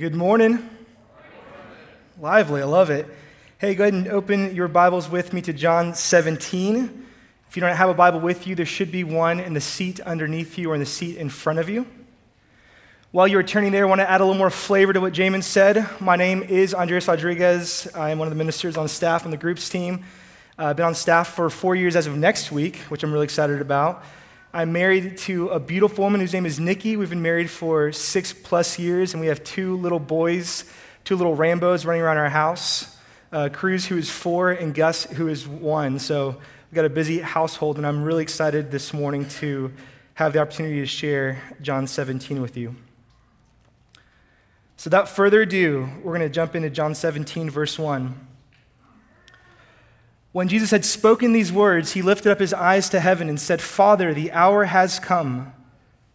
Good morning. Lively, I love it. Hey, go ahead and open your Bibles with me to John 17. If you don't have a Bible with you, there should be one in the seat underneath you or in the seat in front of you. While you're turning there, I want to add a little more flavor to what Jamin said. My name is Andres Rodriguez. I am one of the ministers on staff on the groups team. Uh, I've been on staff for four years as of next week, which I'm really excited about. I'm married to a beautiful woman whose name is Nikki. We've been married for six plus years, and we have two little boys, two little Rambos running around our house. Uh, Cruz, who is four, and Gus, who is one. So we've got a busy household, and I'm really excited this morning to have the opportunity to share John 17 with you. So, without further ado, we're going to jump into John 17, verse 1. When Jesus had spoken these words, he lifted up his eyes to heaven and said, Father, the hour has come.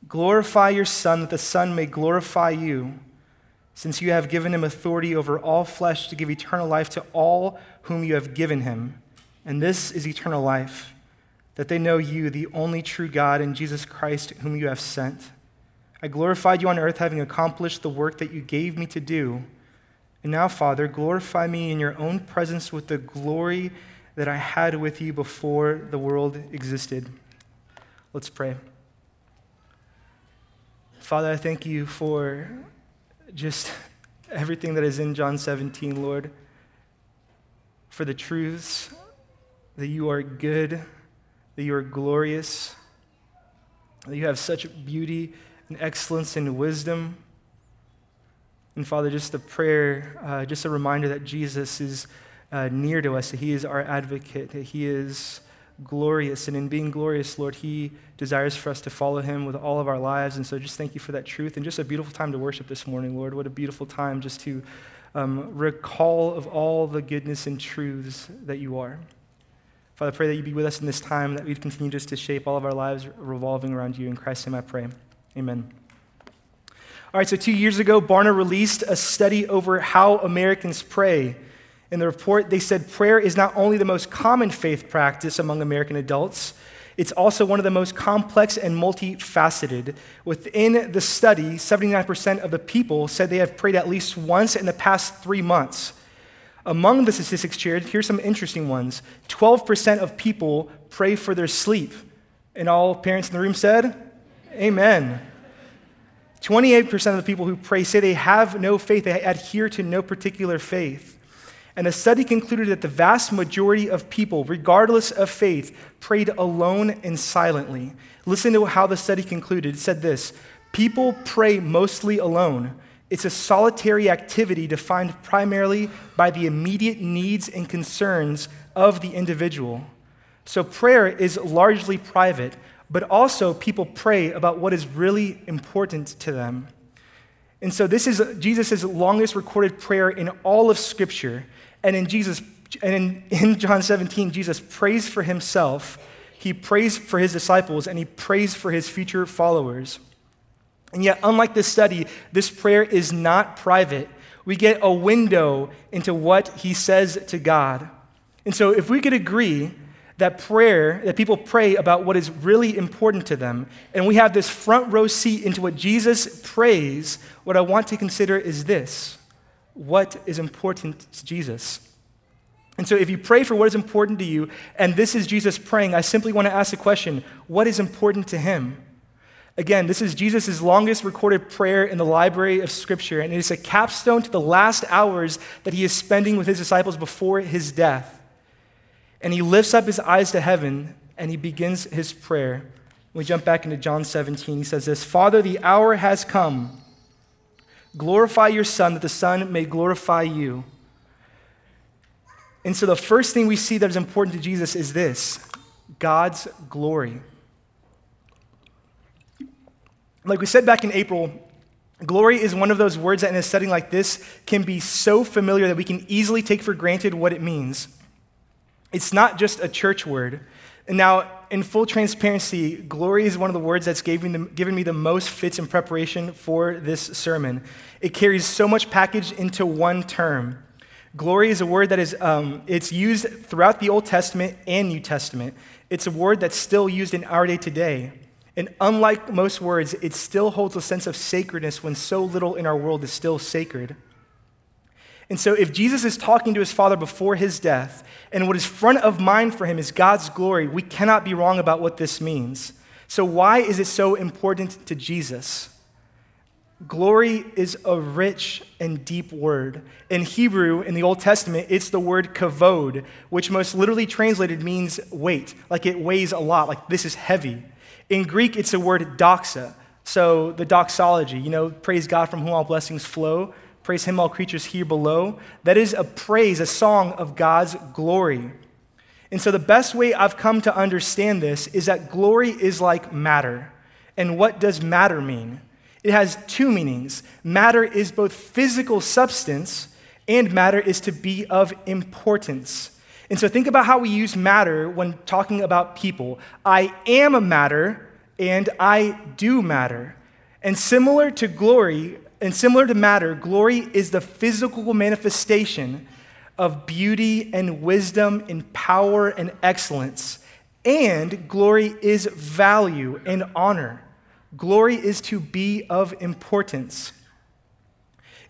Glorify your Son, that the Son may glorify you, since you have given him authority over all flesh to give eternal life to all whom you have given him. And this is eternal life, that they know you, the only true God, and Jesus Christ, whom you have sent. I glorified you on earth, having accomplished the work that you gave me to do. And now, Father, glorify me in your own presence with the glory that I had with you before the world existed. Let's pray. Father, I thank you for just everything that is in John 17, Lord, for the truths that you are good, that you are glorious, that you have such beauty and excellence and wisdom. And Father, just a prayer, uh, just a reminder that Jesus is uh, near to us, that He is our advocate, that He is glorious. And in being glorious, Lord, He desires for us to follow Him with all of our lives. And so just thank you for that truth. And just a beautiful time to worship this morning, Lord. What a beautiful time just to um, recall of all the goodness and truths that you are. Father, I pray that you be with us in this time, that we'd continue just to shape all of our lives revolving around you. In Christ's name I pray. Amen. All right, so two years ago, Barna released a study over how Americans pray. In the report, they said prayer is not only the most common faith practice among American adults, it's also one of the most complex and multifaceted. Within the study, 79% of the people said they have prayed at least once in the past three months. Among the statistics shared, here's some interesting ones 12% of people pray for their sleep. And all parents in the room said, Amen. 28% of the people who pray say they have no faith, they adhere to no particular faith. And the study concluded that the vast majority of people, regardless of faith, prayed alone and silently. Listen to how the study concluded. It said this People pray mostly alone. It's a solitary activity defined primarily by the immediate needs and concerns of the individual. So prayer is largely private, but also people pray about what is really important to them. And so this is Jesus' longest recorded prayer in all of Scripture. And in Jesus, and in, in John 17, Jesus prays for himself, he prays for his disciples, and he prays for his future followers. And yet, unlike this study, this prayer is not private. We get a window into what he says to God. And so, if we could agree that prayer, that people pray about what is really important to them, and we have this front row seat into what Jesus prays, what I want to consider is this what is important to Jesus. And so, if you pray for what is important to you, and this is Jesus praying, I simply want to ask the question what is important to him? Again, this is Jesus' longest recorded prayer in the library of Scripture, and it is a capstone to the last hours that he is spending with his disciples before his death. And he lifts up his eyes to heaven and he begins his prayer. We jump back into John 17. He says this Father, the hour has come. Glorify your Son, that the Son may glorify you. And so the first thing we see that is important to Jesus is this God's glory. Like we said back in April, glory is one of those words that in a setting like this can be so familiar that we can easily take for granted what it means. It's not just a church word. And now, in full transparency, glory is one of the words that's given, given me the most fits in preparation for this sermon. It carries so much package into one term. Glory is a word that is um, it's used throughout the Old Testament and New Testament. It's a word that's still used in our day today. And unlike most words, it still holds a sense of sacredness when so little in our world is still sacred. And so, if Jesus is talking to his Father before his death, and what is front of mind for him is God's glory, we cannot be wrong about what this means. So, why is it so important to Jesus? Glory is a rich and deep word. In Hebrew, in the Old Testament, it's the word kavod, which most literally translated means weight, like it weighs a lot, like this is heavy. In Greek, it's the word doxa. So the doxology, you know, praise God from whom all blessings flow, praise him all creatures here below. That is a praise, a song of God's glory. And so the best way I've come to understand this is that glory is like matter. And what does matter mean? It has two meanings. Matter is both physical substance, and matter is to be of importance. And so think about how we use matter when talking about people. I am a matter, and I do matter. And similar to glory, and similar to matter, glory is the physical manifestation of beauty and wisdom and power and excellence. And glory is value and honor. Glory is to be of importance.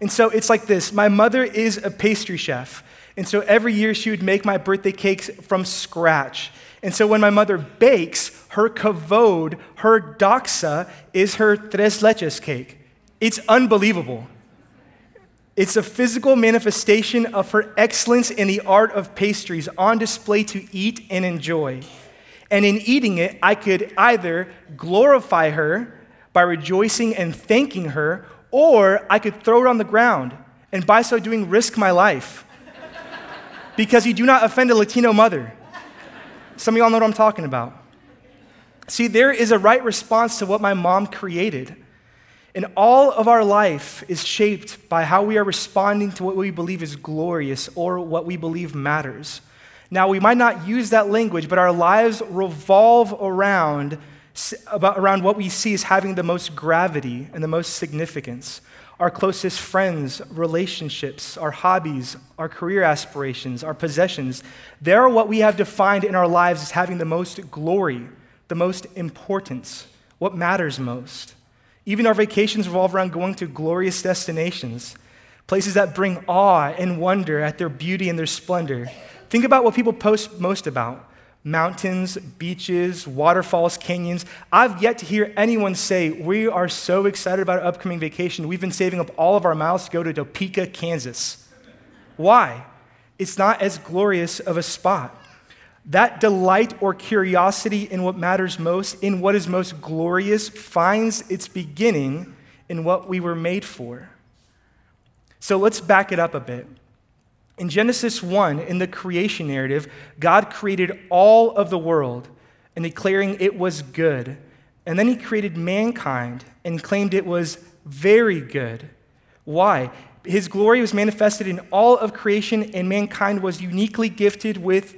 And so it's like this my mother is a pastry chef. And so every year she would make my birthday cakes from scratch. And so when my mother bakes, her kavod, her doxa, is her tres leches cake. It's unbelievable. It's a physical manifestation of her excellence in the art of pastries on display to eat and enjoy. And in eating it, I could either glorify her by rejoicing and thanking her, or I could throw it on the ground and by so doing risk my life. because you do not offend a Latino mother. Some of y'all know what I'm talking about. See, there is a right response to what my mom created. And all of our life is shaped by how we are responding to what we believe is glorious or what we believe matters. Now, we might not use that language, but our lives revolve around, about, around what we see as having the most gravity and the most significance. Our closest friends, relationships, our hobbies, our career aspirations, our possessions, they're what we have defined in our lives as having the most glory, the most importance, what matters most. Even our vacations revolve around going to glorious destinations, places that bring awe and wonder at their beauty and their splendor. Think about what people post most about mountains, beaches, waterfalls, canyons. I've yet to hear anyone say, We are so excited about our upcoming vacation. We've been saving up all of our miles to go to Topeka, Kansas. Why? It's not as glorious of a spot. That delight or curiosity in what matters most, in what is most glorious, finds its beginning in what we were made for. So let's back it up a bit. In Genesis 1, in the creation narrative, God created all of the world and declaring it was good. And then he created mankind and claimed it was very good. Why? His glory was manifested in all of creation, and mankind was uniquely gifted with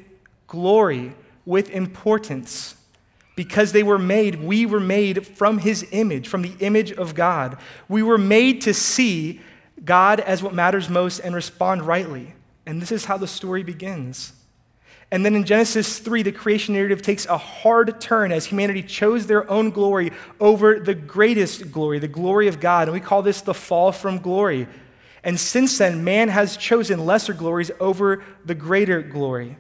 glory, with importance. Because they were made, we were made from his image, from the image of God. We were made to see God as what matters most and respond rightly. And this is how the story begins. And then in Genesis 3, the creation narrative takes a hard turn as humanity chose their own glory over the greatest glory, the glory of God. And we call this the fall from glory. And since then, man has chosen lesser glories over the greater glory.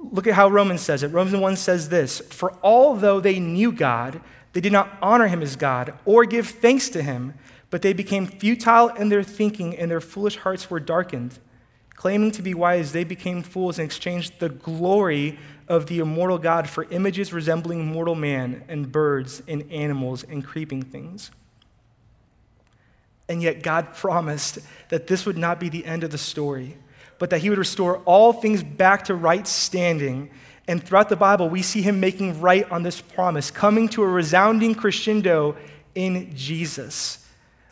Look at how Romans says it. Romans 1 says this For although they knew God, they did not honor him as God or give thanks to him, but they became futile in their thinking, and their foolish hearts were darkened. Claiming to be wise, they became fools and exchanged the glory of the immortal God for images resembling mortal man and birds and animals and creeping things. And yet, God promised that this would not be the end of the story, but that He would restore all things back to right standing. And throughout the Bible, we see Him making right on this promise, coming to a resounding crescendo in Jesus.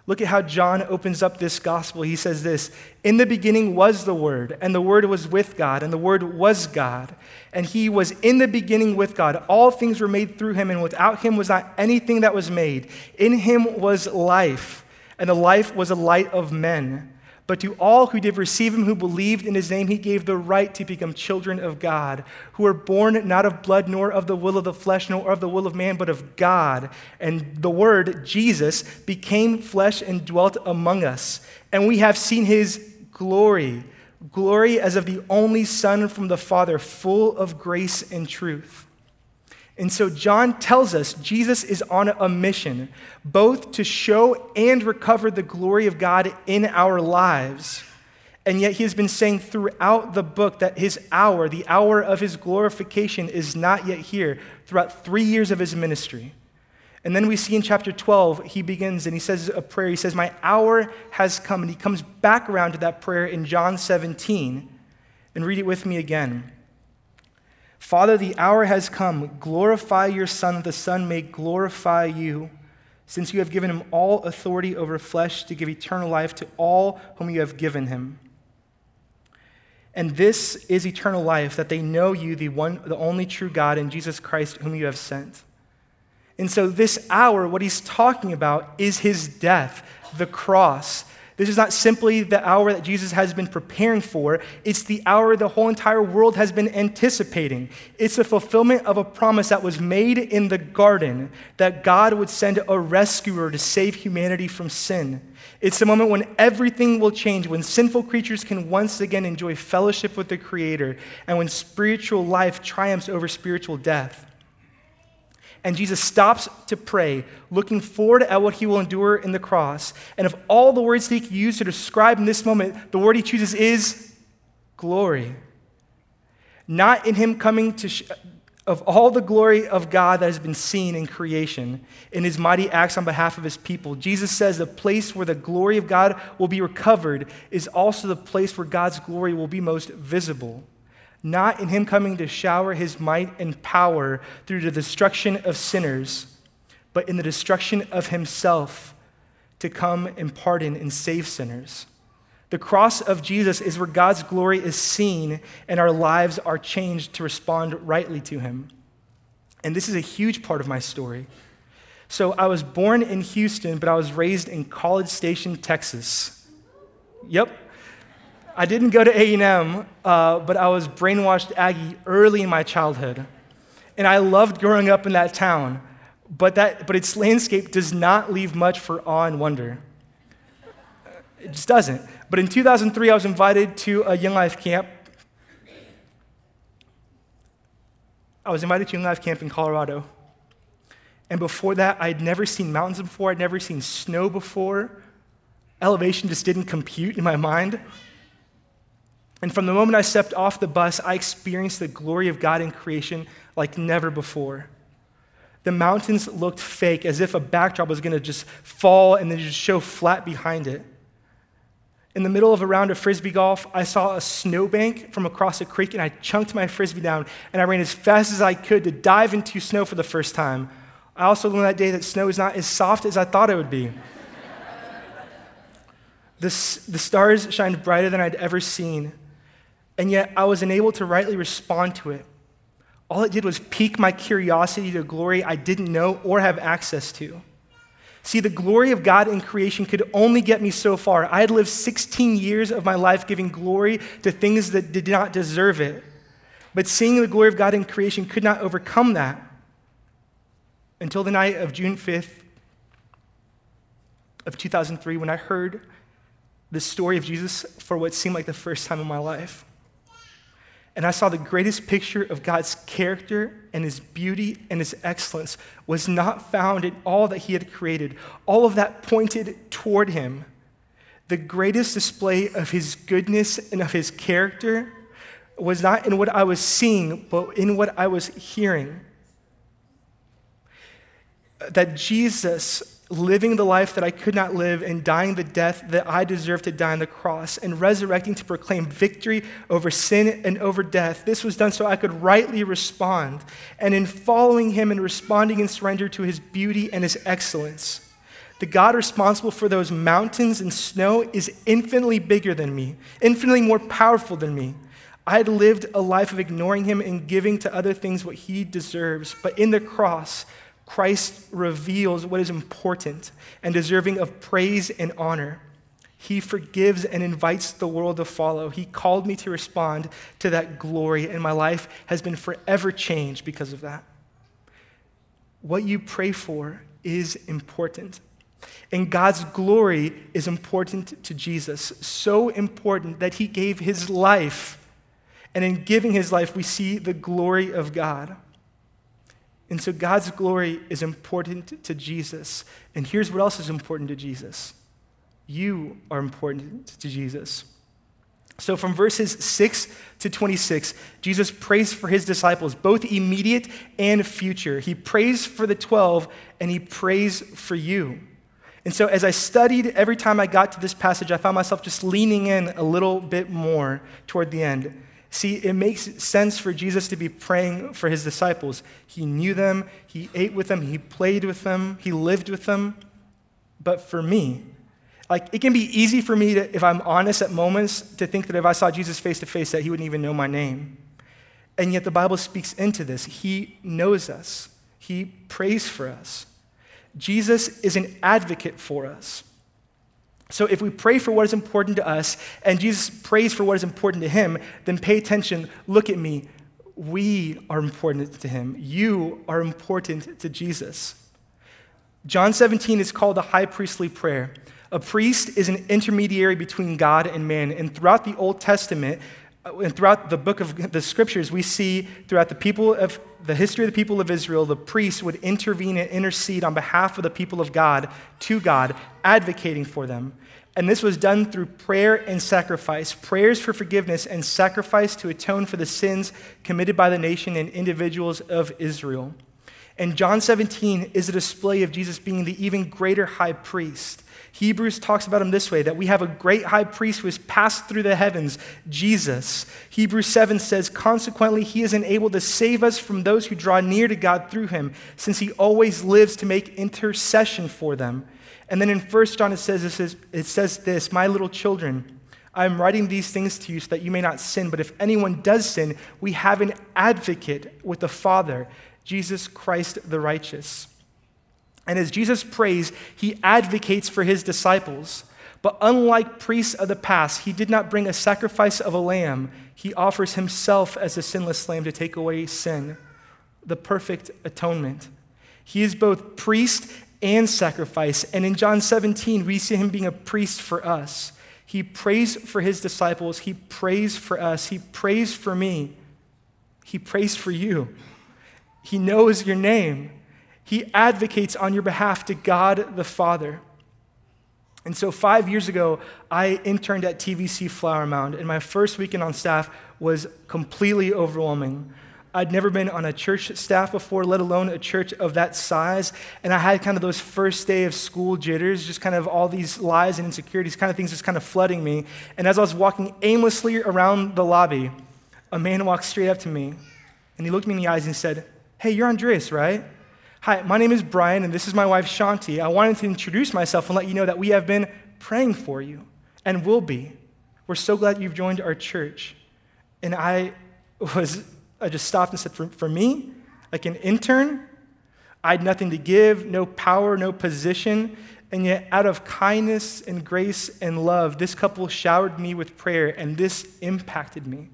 Look at how John opens up this gospel. He says this In the beginning was the Word, and the Word was with God, and the Word was God. And He was in the beginning with God. All things were made through Him, and without Him was not anything that was made. In Him was life, and the life was a light of men. But to all who did receive him, who believed in his name, he gave the right to become children of God, who are born not of blood, nor of the will of the flesh, nor of the will of man, but of God. And the Word, Jesus, became flesh and dwelt among us. And we have seen his glory glory as of the only Son from the Father, full of grace and truth. And so John tells us Jesus is on a mission, both to show and recover the glory of God in our lives. And yet he has been saying throughout the book that his hour, the hour of his glorification, is not yet here throughout three years of his ministry. And then we see in chapter 12, he begins and he says a prayer. He says, My hour has come. And he comes back around to that prayer in John 17. And read it with me again. Father, the hour has come. Glorify your Son, that the Son may glorify you, since you have given him all authority over flesh to give eternal life to all whom you have given him. And this is eternal life, that they know you, the, one, the only true God, and Jesus Christ, whom you have sent. And so, this hour, what he's talking about is his death, the cross, this is not simply the hour that Jesus has been preparing for, it's the hour the whole entire world has been anticipating. It's the fulfillment of a promise that was made in the garden that God would send a rescuer to save humanity from sin. It's the moment when everything will change, when sinful creatures can once again enjoy fellowship with the Creator, and when spiritual life triumphs over spiritual death. And Jesus stops to pray, looking forward at what he will endure in the cross. And of all the words he could use to describe in this moment, the word he chooses is glory. Not in him coming to, sh- of all the glory of God that has been seen in creation, in his mighty acts on behalf of his people, Jesus says the place where the glory of God will be recovered is also the place where God's glory will be most visible not in him coming to shower his might and power through the destruction of sinners, but in the destruction of himself to come and pardon and save sinners. The cross of Jesus is where God's glory is seen and our lives are changed to respond rightly to him. And this is a huge part of my story. So I was born in Houston, but I was raised in College Station, Texas. Yep, I didn't go to A&M, uh, but I was brainwashed Aggie early in my childhood. And I loved growing up in that town, but, that, but its landscape does not leave much for awe and wonder. It just doesn't. But in 2003, I was invited to a Young Life camp. I was invited to Young Life camp in Colorado. And before that, I'd never seen mountains before, I'd never seen snow before. Elevation just didn't compute in my mind. And from the moment I stepped off the bus, I experienced the glory of God in creation like never before. The mountains looked fake, as if a backdrop was going to just fall and then just show flat behind it. In the middle of a round of frisbee golf, I saw a snowbank from across a creek, and I chunked my frisbee down, and I ran as fast as I could to dive into snow for the first time. I also learned that day that snow is not as soft as I thought it would be. the, the stars shined brighter than I'd ever seen and yet I was unable to rightly respond to it. All it did was pique my curiosity to glory I didn't know or have access to. See, the glory of God in creation could only get me so far. I had lived 16 years of my life giving glory to things that did not deserve it. But seeing the glory of God in creation could not overcome that until the night of June 5th of 2003 when I heard the story of Jesus for what seemed like the first time in my life. And I saw the greatest picture of God's character and his beauty and his excellence was not found in all that he had created. All of that pointed toward him. The greatest display of his goodness and of his character was not in what I was seeing, but in what I was hearing. That Jesus living the life that I could not live and dying the death that I deserved to die on the cross and resurrecting to proclaim victory over sin and over death. This was done so I could rightly respond. And in following him and responding in surrender to his beauty and his excellence, the God responsible for those mountains and snow is infinitely bigger than me, infinitely more powerful than me. I had lived a life of ignoring him and giving to other things what he deserves. But in the cross, Christ reveals what is important and deserving of praise and honor. He forgives and invites the world to follow. He called me to respond to that glory, and my life has been forever changed because of that. What you pray for is important. And God's glory is important to Jesus, so important that he gave his life. And in giving his life, we see the glory of God. And so God's glory is important to Jesus. And here's what else is important to Jesus you are important to Jesus. So, from verses 6 to 26, Jesus prays for his disciples, both immediate and future. He prays for the 12 and he prays for you. And so, as I studied, every time I got to this passage, I found myself just leaning in a little bit more toward the end. See, it makes sense for Jesus to be praying for his disciples. He knew them, he ate with them, he played with them, he lived with them. But for me, like, it can be easy for me to, if I'm honest at moments, to think that if I saw Jesus face to face, that he wouldn't even know my name. And yet the Bible speaks into this. He knows us, he prays for us. Jesus is an advocate for us. So if we pray for what is important to us and Jesus prays for what is important to him, then pay attention. Look at me. We are important to him. You are important to Jesus. John 17 is called the high priestly prayer. A priest is an intermediary between God and man. And throughout the Old Testament, Uh, and throughout the book of the scriptures, we see throughout the people of the history of the people of Israel, the priests would intervene and intercede on behalf of the people of God to God, advocating for them. And this was done through prayer and sacrifice prayers for forgiveness and sacrifice to atone for the sins committed by the nation and individuals of Israel. And John 17 is a display of Jesus being the even greater high priest. Hebrews talks about him this way that we have a great high priest who has passed through the heavens, Jesus. Hebrews 7 says, Consequently, he is enabled to save us from those who draw near to God through him, since he always lives to make intercession for them. And then in 1 John, it says, it says this My little children, I am writing these things to you so that you may not sin. But if anyone does sin, we have an advocate with the Father, Jesus Christ the righteous. And as Jesus prays, he advocates for his disciples. But unlike priests of the past, he did not bring a sacrifice of a lamb. He offers himself as a sinless lamb to take away sin, the perfect atonement. He is both priest and sacrifice. And in John 17, we see him being a priest for us. He prays for his disciples, he prays for us, he prays for me, he prays for you. He knows your name. He advocates on your behalf to God the Father. And so, five years ago, I interned at TVC Flower Mound, and my first weekend on staff was completely overwhelming. I'd never been on a church staff before, let alone a church of that size. And I had kind of those first day of school jitters, just kind of all these lies and insecurities, kind of things just kind of flooding me. And as I was walking aimlessly around the lobby, a man walked straight up to me and he looked me in the eyes and said, Hey, you're Andreas, right? Hi, my name is Brian, and this is my wife, Shanti. I wanted to introduce myself and let you know that we have been praying for you and will be. We're so glad you've joined our church. And I was, I just stopped and said, for, for me, like an intern, I had nothing to give, no power, no position. And yet, out of kindness and grace and love, this couple showered me with prayer, and this impacted me.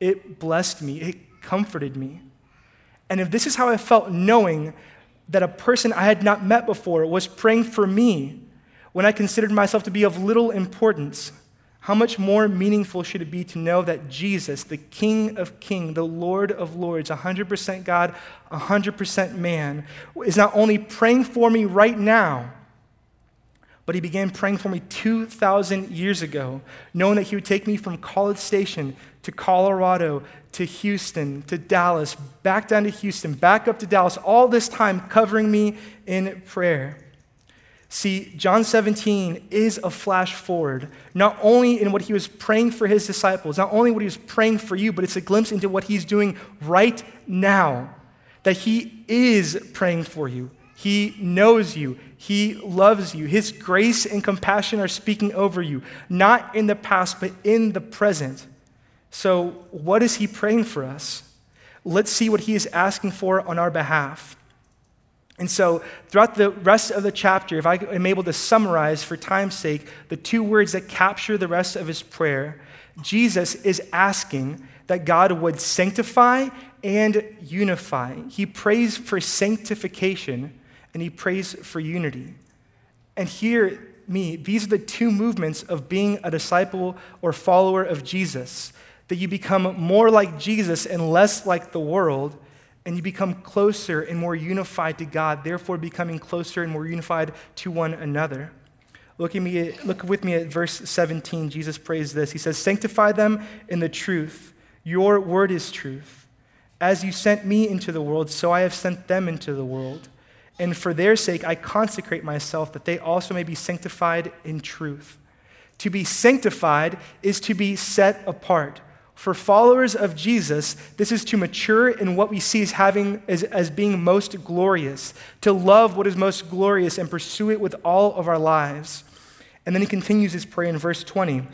It blessed me, it comforted me. And if this is how I felt knowing that a person I had not met before was praying for me when I considered myself to be of little importance, how much more meaningful should it be to know that Jesus, the King of Kings, the Lord of Lords, 100% God, 100% man, is not only praying for me right now, but he began praying for me 2,000 years ago, knowing that he would take me from College Station to Colorado to Houston to Dallas, back down to Houston, back up to Dallas, all this time covering me in prayer. See, John 17 is a flash forward, not only in what he was praying for his disciples, not only what he was praying for you, but it's a glimpse into what he's doing right now. That he is praying for you, he knows you, he loves you. His grace and compassion are speaking over you, not in the past, but in the present. So, what is he praying for us? Let's see what he is asking for on our behalf. And so, throughout the rest of the chapter, if I am able to summarize for time's sake the two words that capture the rest of his prayer, Jesus is asking that God would sanctify and unify. He prays for sanctification and he prays for unity. And hear me, these are the two movements of being a disciple or follower of Jesus that you become more like Jesus and less like the world and you become closer and more unified to God, therefore becoming closer and more unified to one another. Look, at me, look with me at verse 17. Jesus prays this. He says, Sanctify them in the truth. Your word is truth. As you sent me into the world, so I have sent them into the world. And for their sake, I consecrate myself that they also may be sanctified in truth. To be sanctified is to be set apart for followers of Jesus, this is to mature in what we see as having as, as being most glorious, to love what is most glorious and pursue it with all of our lives. And then he continues his prayer in verse 20.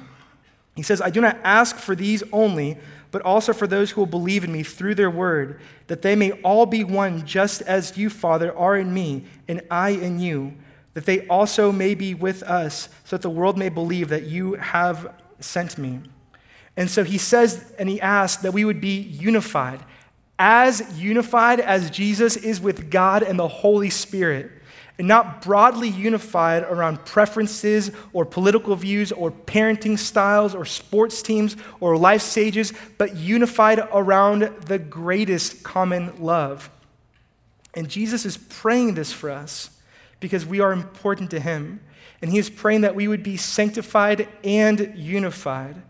He says, I do not ask for these only, but also for those who will believe in me through their word, that they may all be one, just as you, Father, are in me, and I in you, that they also may be with us, so that the world may believe that you have sent me. And so he says and he asks that we would be unified, as unified as Jesus is with God and the Holy Spirit, and not broadly unified around preferences or political views or parenting styles or sports teams or life stages, but unified around the greatest common love. And Jesus is praying this for us because we are important to him. And he is praying that we would be sanctified and unified.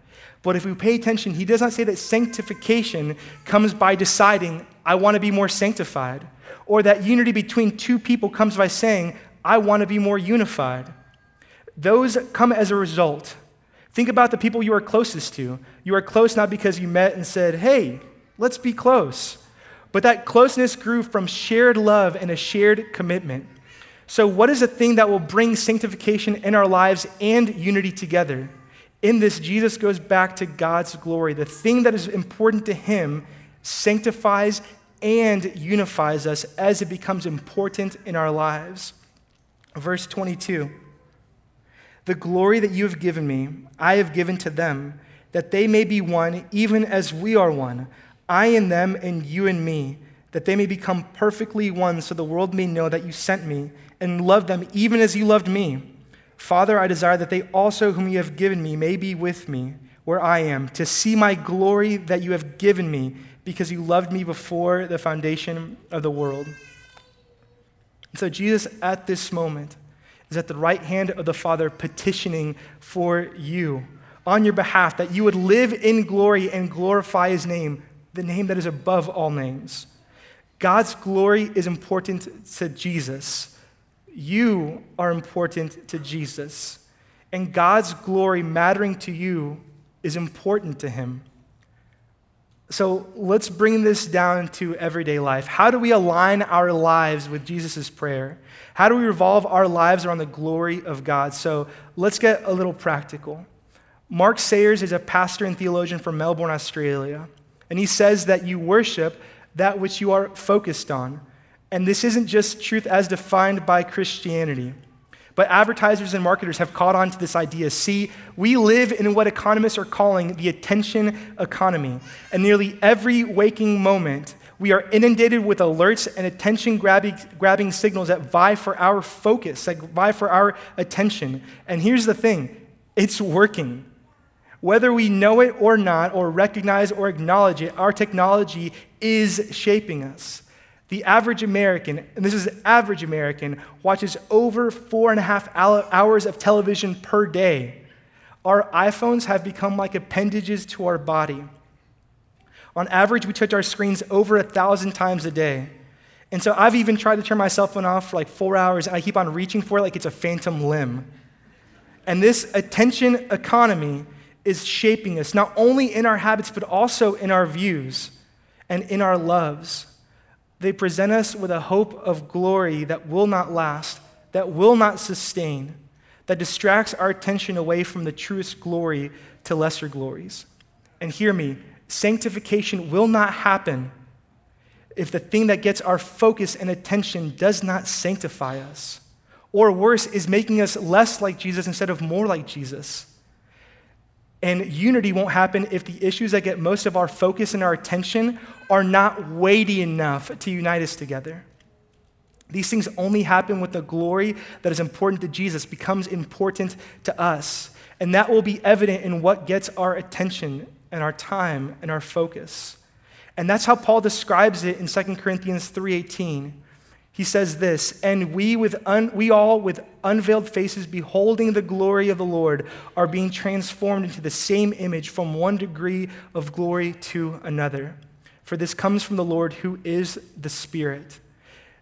But if we pay attention, he does not say that sanctification comes by deciding, I want to be more sanctified, or that unity between two people comes by saying, I want to be more unified. Those come as a result. Think about the people you are closest to. You are close not because you met and said, Hey, let's be close, but that closeness grew from shared love and a shared commitment. So, what is the thing that will bring sanctification in our lives and unity together? In this, Jesus goes back to God's glory. The thing that is important to him sanctifies and unifies us as it becomes important in our lives. Verse 22 The glory that you have given me, I have given to them, that they may be one, even as we are one. I in them, and you in me, that they may become perfectly one, so the world may know that you sent me and loved them even as you loved me. Father, I desire that they also, whom you have given me, may be with me where I am, to see my glory that you have given me, because you loved me before the foundation of the world. And so, Jesus, at this moment, is at the right hand of the Father petitioning for you on your behalf, that you would live in glory and glorify his name, the name that is above all names. God's glory is important to Jesus. You are important to Jesus, and God's glory mattering to you is important to him. So let's bring this down to everyday life. How do we align our lives with Jesus' prayer? How do we revolve our lives around the glory of God? So let's get a little practical. Mark Sayers is a pastor and theologian from Melbourne, Australia, and he says that you worship that which you are focused on. And this isn't just truth as defined by Christianity. But advertisers and marketers have caught on to this idea. See, we live in what economists are calling the attention economy. And nearly every waking moment, we are inundated with alerts and attention grabbing signals that vie for our focus, that vie for our attention. And here's the thing it's working. Whether we know it or not, or recognize or acknowledge it, our technology is shaping us. The average American, and this is average American, watches over four and a half hours of television per day. Our iPhones have become like appendages to our body. On average, we touch our screens over a thousand times a day. And so I've even tried to turn my cell phone off for like four hours, and I keep on reaching for it like it's a phantom limb. And this attention economy is shaping us, not only in our habits, but also in our views and in our loves. They present us with a hope of glory that will not last, that will not sustain, that distracts our attention away from the truest glory to lesser glories. And hear me sanctification will not happen. if the thing that gets our focus and attention does not sanctify us, or worse, is making us less like Jesus instead of more like Jesus. And unity won't happen if the issues that get most of our focus and our attention are not weighty enough to unite us together. These things only happen with the glory that is important to Jesus becomes important to us. And that will be evident in what gets our attention and our time and our focus. And that's how Paul describes it in 2 Corinthians 3:18. He says this, and we with un, we all with unveiled faces beholding the glory of the Lord are being transformed into the same image from one degree of glory to another. For this comes from the Lord who is the Spirit.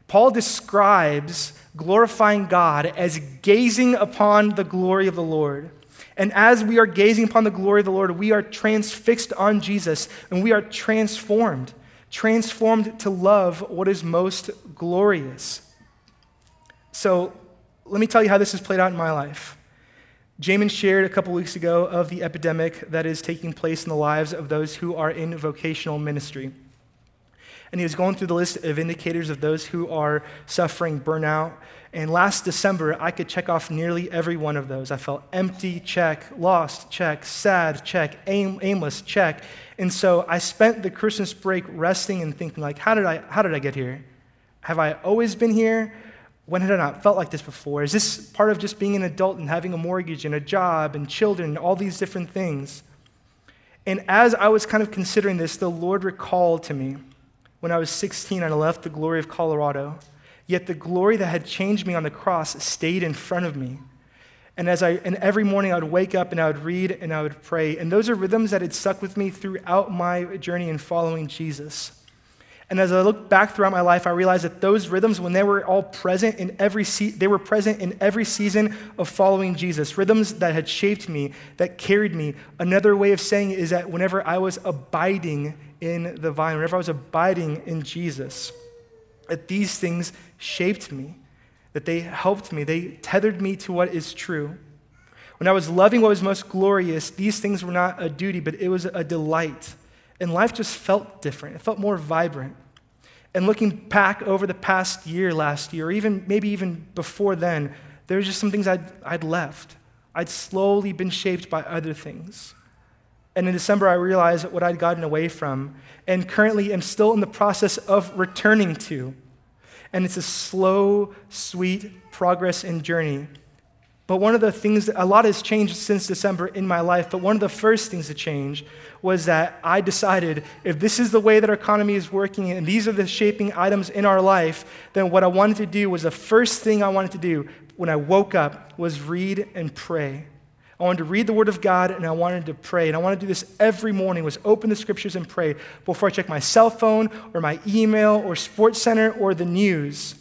Paul describes glorifying God as gazing upon the glory of the Lord. And as we are gazing upon the glory of the Lord, we are transfixed on Jesus and we are transformed, transformed to love what is most glorious. So let me tell you how this has played out in my life. Jamin shared a couple weeks ago of the epidemic that is taking place in the lives of those who are in vocational ministry. And he was going through the list of indicators of those who are suffering burnout and last December, I could check off nearly every one of those. I felt empty, check, lost, check, sad, check, aim, aimless, check. And so I spent the Christmas break resting and thinking, like, how did I, how did I get here? Have I always been here? When had I not felt like this before? Is this part of just being an adult and having a mortgage and a job and children and all these different things? And as I was kind of considering this, the Lord recalled to me when I was 16 and I left the glory of Colorado Yet the glory that had changed me on the cross stayed in front of me. And as I and every morning I would wake up and I would read and I would pray. And those are rhythms that had stuck with me throughout my journey in following Jesus. And as I look back throughout my life, I realized that those rhythms, when they were all present in every se- they were present in every season of following Jesus. Rhythms that had shaped me, that carried me. Another way of saying it is that whenever I was abiding in the vine, whenever I was abiding in Jesus, that these things shaped me, that they helped me, they tethered me to what is true. When I was loving what was most glorious, these things were not a duty, but it was a delight. And life just felt different, it felt more vibrant. And looking back over the past year, last year, even maybe even before then, there were just some things I'd, I'd left. I'd slowly been shaped by other things. And in December, I realized what I'd gotten away from, and currently am still in the process of returning to and it's a slow, sweet progress and journey. But one of the things, that a lot has changed since December in my life, but one of the first things to change was that I decided if this is the way that our economy is working and these are the shaping items in our life, then what I wanted to do was the first thing I wanted to do when I woke up was read and pray. I wanted to read the Word of God and I wanted to pray. And I want to do this every morning was open the scriptures and pray before I check my cell phone or my email or SportsCenter or the news.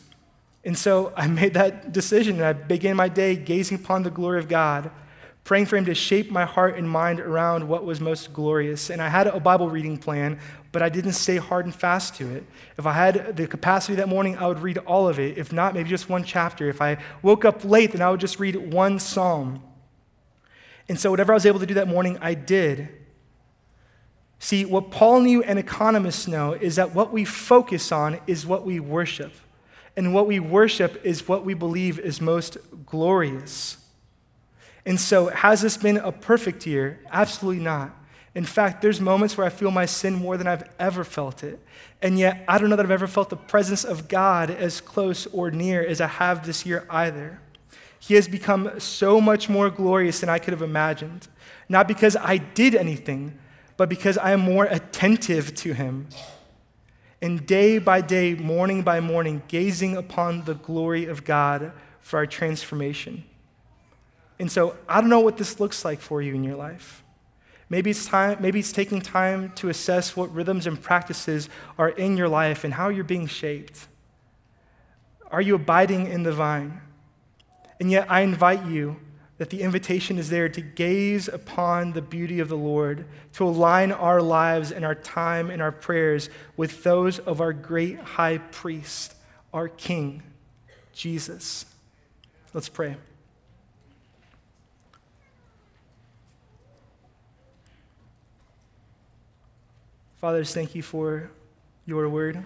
And so I made that decision and I began my day gazing upon the glory of God, praying for Him to shape my heart and mind around what was most glorious. And I had a Bible reading plan, but I didn't stay hard and fast to it. If I had the capacity that morning, I would read all of it. If not, maybe just one chapter. If I woke up late, then I would just read one psalm. And so, whatever I was able to do that morning, I did. See, what Paul knew and economists know is that what we focus on is what we worship. And what we worship is what we believe is most glorious. And so, has this been a perfect year? Absolutely not. In fact, there's moments where I feel my sin more than I've ever felt it. And yet, I don't know that I've ever felt the presence of God as close or near as I have this year either. He has become so much more glorious than I could have imagined. Not because I did anything, but because I am more attentive to him. And day by day, morning by morning, gazing upon the glory of God for our transformation. And so I don't know what this looks like for you in your life. Maybe it's, time, maybe it's taking time to assess what rhythms and practices are in your life and how you're being shaped. Are you abiding in the vine? And yet, I invite you that the invitation is there to gaze upon the beauty of the Lord, to align our lives and our time and our prayers with those of our great high priest, our King, Jesus. Let's pray. Fathers, thank you for your word.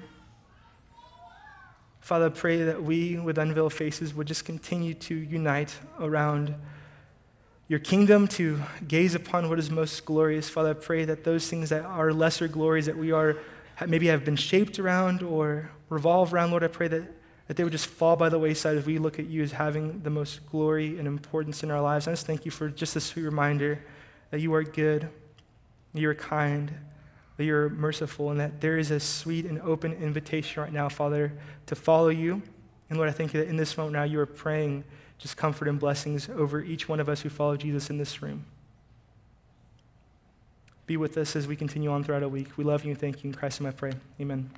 Father, pray that we, with unveiled faces, would just continue to unite around your kingdom, to gaze upon what is most glorious. Father, I pray that those things that are lesser glories that we are maybe have been shaped around or revolve around, Lord, I pray that, that they would just fall by the wayside as we look at you as having the most glory and importance in our lives. I just thank you for just a sweet reminder that you are good, that you are kind, that you're merciful, and that there is a sweet and open invitation right now, Father, to follow you. And Lord, I think that in this moment now you are praying just comfort and blessings over each one of us who follow Jesus in this room. Be with us as we continue on throughout our week. We love you and thank you. In Christ's name I pray. Amen.